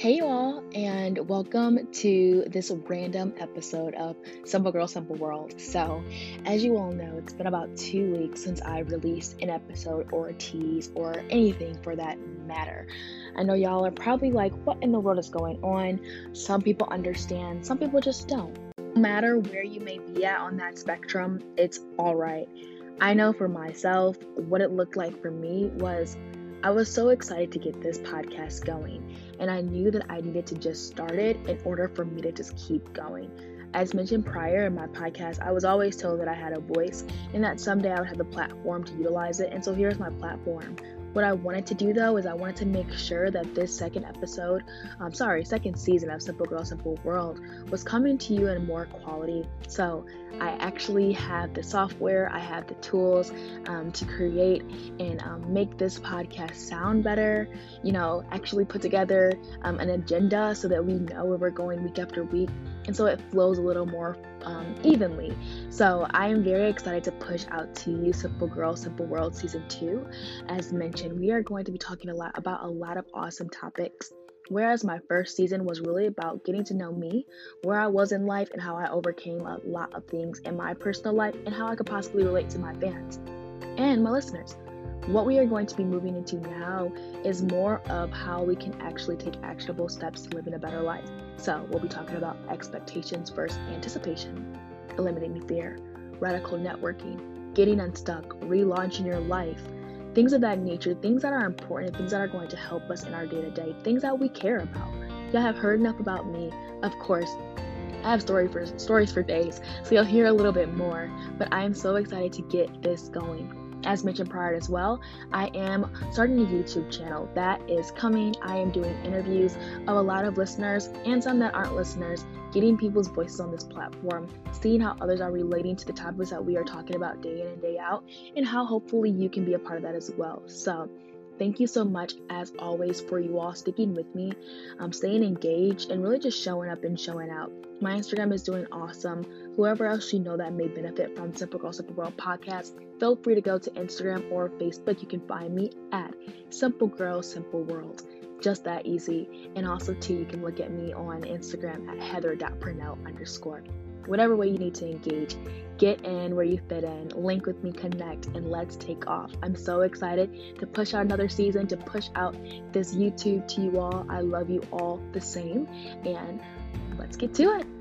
Hey, you all, and welcome to this random episode of Simple Girl, Simple World. So, as you all know, it's been about two weeks since I released an episode or a tease or anything for that matter. I know y'all are probably like, what in the world is going on? Some people understand, some people just don't. No matter where you may be at on that spectrum, it's all right. I know for myself, what it looked like for me was I was so excited to get this podcast going, and I knew that I needed to just start it in order for me to just keep going. As mentioned prior in my podcast, I was always told that I had a voice and that someday I would have the platform to utilize it, and so here's my platform. What I wanted to do though is I wanted to make sure that this second episode, um, sorry, second season of Simple Girl, Simple World was coming to you in more quality. So I actually have the software, I have the tools um, to create and um, make this podcast sound better. You know, actually put together um, an agenda so that we know where we're going week after week and so it flows a little more um, evenly. So I am very excited to push out to you Simple Girl, Simple World Season 2. As mentioned, we are going to be talking a lot about a lot of awesome topics. Whereas my first season was really about getting to know me, where I was in life, and how I overcame a lot of things in my personal life, and how I could possibly relate to my fans and my listeners. What we are going to be moving into now is more of how we can actually take actionable steps to living a better life. So, we'll be talking about expectations versus anticipation, eliminating fear, radical networking, getting unstuck, relaunching your life, things of that nature, things that are important, things that are going to help us in our day to day, things that we care about. Y'all have heard enough about me. Of course, I have story for stories for days, so you'll hear a little bit more. But I am so excited to get this going as mentioned prior as well, I am starting a YouTube channel that is coming. I am doing interviews of a lot of listeners and some that aren't listeners, getting people's voices on this platform, seeing how others are relating to the topics that we are talking about day in and day out, and how hopefully you can be a part of that as well. So, Thank you so much, as always, for you all sticking with me, um, staying engaged, and really just showing up and showing out. My Instagram is doing awesome. Whoever else you know that may benefit from Simple Girl, Simple World podcast, feel free to go to Instagram or Facebook. You can find me at Simple Girl, Simple World. Just that easy. And also, too, you can look at me on Instagram at heather.purnell underscore whatever way you need to engage. Get in where you fit in, link with me, connect, and let's take off. I'm so excited to push out another season, to push out this YouTube to you all. I love you all the same, and let's get to it.